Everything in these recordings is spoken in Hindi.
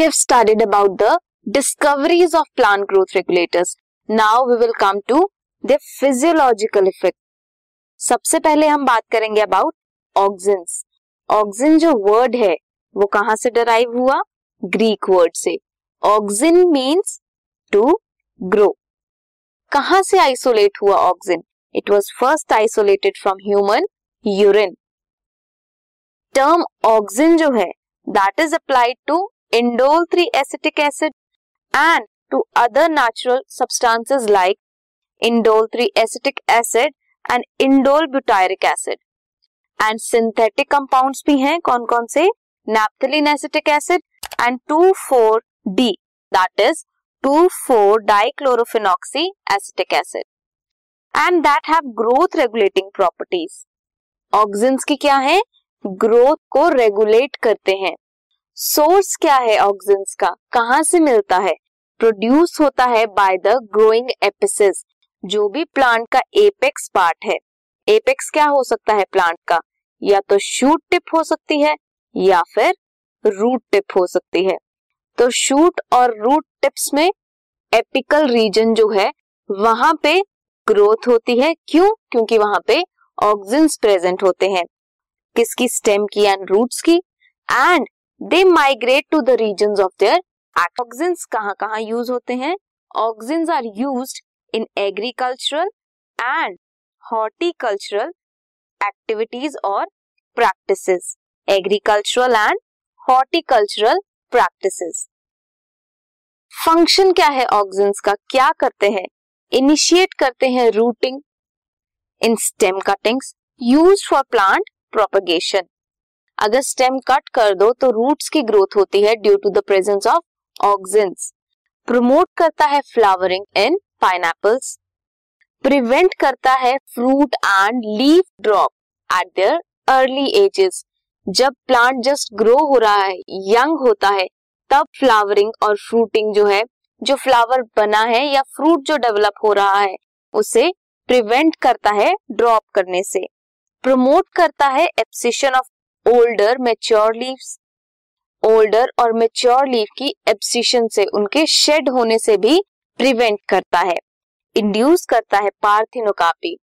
have studied about the discoveries of plant growth regulators. Now we will come to their physiological effect. सबसे पहले हम बात करेंगे अबाउट ऑक्सिन्स ऑक्सिन जो वर्ड है, वो कहाँ से डराइव हुआ? ग्रीक वर्ड से. ऑक्सिन मीन्स टू ग्रो कहाँ से आइसोलेट हुआ auxin it was first isolated from human urine term auxin जो है that is applied to indole three acetic acid and to other natural substances like indole three acetic acid and indole butyric acid and synthetic compounds भी हैं कौन कौन से? Naphthalene acetic acid and two four D that is two four dichlorophenoxy acetic acid and that have growth regulating properties auxins की क्या है? ग्रोथ को रेगुलेट करते हैं. सोर्स क्या है ऑक्सीजन का? कहाँ से मिलता है? प्रोड्यूस होता है बाय द ग्रोइंग एपिसिस जो भी प्लांट का एपेक्स पार्ट है। एपेक्स क्या हो सकता है प्लांट का? या तो शूट टिप हो सकती है, या फिर रूट टिप हो सकती है। तो शूट और रूट टिप्स में एपिकल रीजन जो है, वहाँ पे ग्रोथ होती है। क्यों? क्योंकि वहाँ पे ऑक्सिन्स प्रेजेंट होते हैं। किसकी स्टेम की एंड रूट्स की? And they migrate to the region of their auxins कहाँ कहाँ यूज़ होते हैं? Auxins are use in agricultural and horticultural activities और practices agricultural and horticultural practices function क्या है ऑक्सिन्स का? क्या करते हैं? इनिशिएट करते हैं rooting in stem cuttings use for plant propagation अगर स्टेम कट कर दो तो रूट्स की ग्रोथ होती है due to the presence of auxins promote करता है फ्लावरिंग इन पाइनएप्पल्स प्रिवेंट करता है fruit and leaf drop at their early ages जब प्लांट जस्ट ग्रो हो रहा है यंग होता है, तब फ्लावरिंग और फ्रूटिंग जो है, जो फ्लावर बना है या फ्रूट जो डेवलप हो रहा है, उसे प्रिवेंट करता है ड्रॉप करने से. प्रमोट करता है abscission of older mature leaves older और मेच्योर लीव की एब्सिशन से, उनके शेड होने से भी प्रिवेंट करता है। इंड्यूस करता है parthenocarpy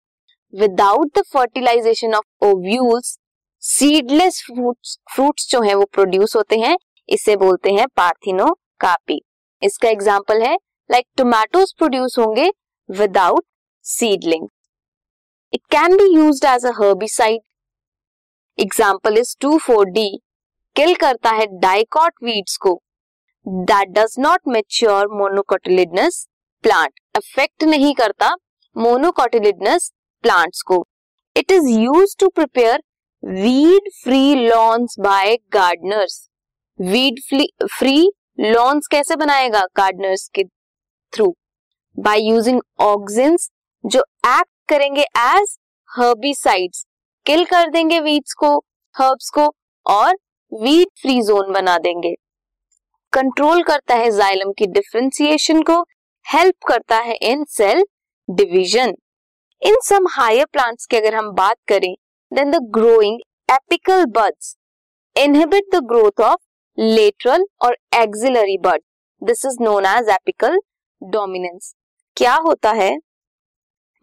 without the fertilization of ovules seedless fruits fruits जो है वो प्रोड्यूस होते हैं, इसे बोलते हैं पार्थिनोकापी इसका एग्ज़ाम्पल है लाइक टोमेटोज प्रोड्यूस होंगे without seedling it can be use as a herbicide example is two four D kill करता है डाइकॉट वीड्स को that does not mature monocotyledonous plant affect नहीं करता मोनोकोटिलिडनस प्लांट्स को it is use to prepare weed free lawns by gardeners weed free lawns कैसे बनाएगा गार्डनर्स के थ्रू बाय यूजिंग ऑक्सिन्स जो एक्ट करेंगे एज हर्बिसाइड्स किल कर देंगे वीड्स को हर्ब्स को और वीड फ्री जोन बना देंगे। कंट्रोल करता है जाइलम की डिफ्रेंसिएशन को हेल्प करता है in cell division in some higher plants की अगर हम बात करें then the growing apical buds inhibit the growth of lateral और axillary bud this is known as apical dominance क्या होता है?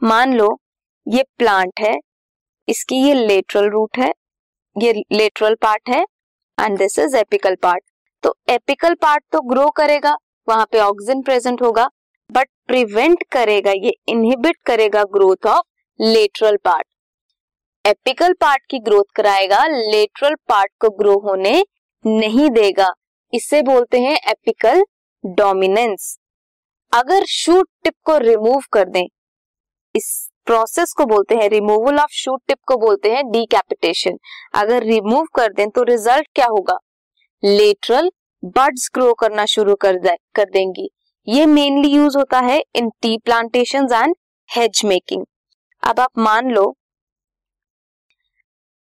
मान लो, ये प्लांट है इसकी ये लेटरल रूट है, ये लेटरल पार्ट है and this is apical part तो एपिकल पार्ट तो ग्रो करेगा, वहाँ पे ऑक्सीजन प्रेजेंट होगा बट प्रिवेंट करेगा, ये इनहिबिट करेगा growth of lateral part apical part की ग्रोथ कराएगा लेटरल पार्ट को ग्रो होने नहीं देगा। इसे बोलते हैं एपिकल डोमिनेंस अगर शूट टिप को रिमूव कर दें, इस प्रोसेस को बोलते हैं रिमूवल ऑफ़ शूट टिप को बोलते हैं डीकैपिटेशन अगर रिमूव कर दें तो रिज़ल्ट क्या होगा? लेटरल बर्ड्स ग्रो करना शुरू कर दे, कर देंगी। ये मेनली यूज़ होता है in tea plantation and hedge making अब आप मान लो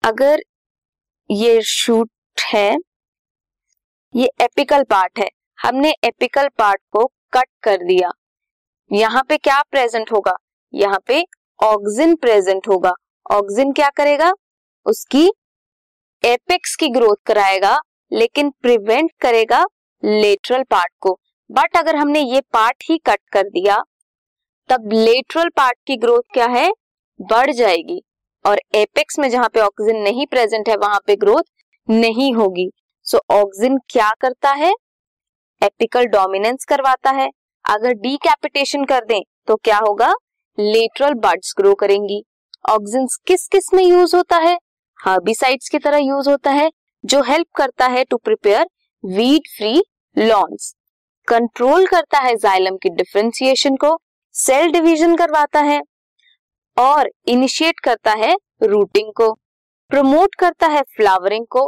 अगर ये शूट है ये एपिकल पार्ट है। हमने एपिकल पार्ट को कट कर दिया। यहाँ पे क्या प्रेजेंट होगा? यहाँ पे ऑक्सिन प्रेजेंट होगा। ऑक्सिन क्या करेगा? उसकी एपेक्स की ग्रोथ कराएगा लेकिन प्रिवेंट करेगा लेटरल पार्ट को। बट अगर हमने ये पार्ट ही कट कर दिया तब लेटरल पार्ट की ग्रोथ क्या है? बढ़ जाएगी। और एपेक्स में जहाँ पे ऑक्सीजन नहीं प्रेजेंट है वहाँ पे ग्रोथ नहीं होगी। सो so, ऑक्सीजन क्या करता है? एपिकल डोमिनेंस करवाता है। अगर डीकैपिटेशन कर दें तो क्या होगा? लेटरल बर्ड्स ग्रो करेंगी। ऑक्सीजन किस किसमें यूज़ होता है? हर्बिसाइड्स की तरह यूज़ होता है, जो हेल्प करता है to prepare weed free lawns. Control करता है जाइलम की डिफ्रेंसिएशन को, सेल डिवीज़न करवाता है, और इनिशिएट करता है रूटिंग को। प्रमोट करता है फ्लावरिंग को,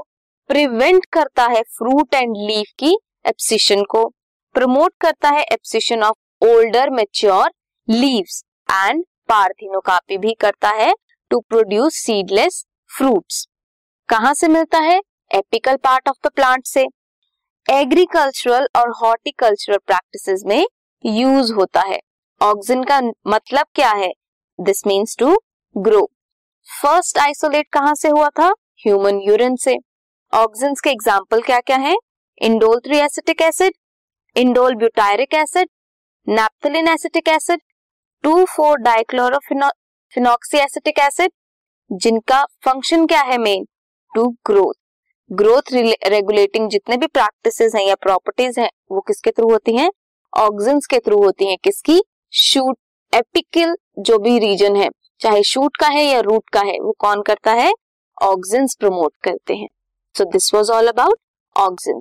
प्रिवेंट करता है फ्रूट एंड लीफ की एप्सिशन को। प्रमोट करता है abscission of older mature leaves. And parthenocarpy भी करता है टू प्रोड्यूस सीडलेस फ्रूट्स कहाँ से मिलता है? Apical part of the plant से. एग्रीकल्चरल और हॉर्टिकल्चरल प्रैक्टिसेस में यूज़ होता है. ऑक्सीजन का मतलब क्या है? This means to grow first isolate कहाँ से हुआ था? ह्यूमन यूरिन से. ऑक्सीजन के एग्ज़ाम्पल क्या क्या है? Indole three acetic acid indole butyric acid naphthalene acetic acid two four dichlorophenoxy acetic acid, जिनका फ़ंक्शन क्या है main to growth growth regulating जितने भी प्रैक्टिसेस हैं या प्रॉपर्टीज़ हैं, वो किसके थ्रू होती हैं? ऑक्सीजन के थ्रू होती हैं। किसकी? शूट एपिकल जो भी रीजन है, चाहे शूट का है या रूट का है, वो कौन करता है? ऑक्सीजन प्रमोट करते हैं। So this was all about auxin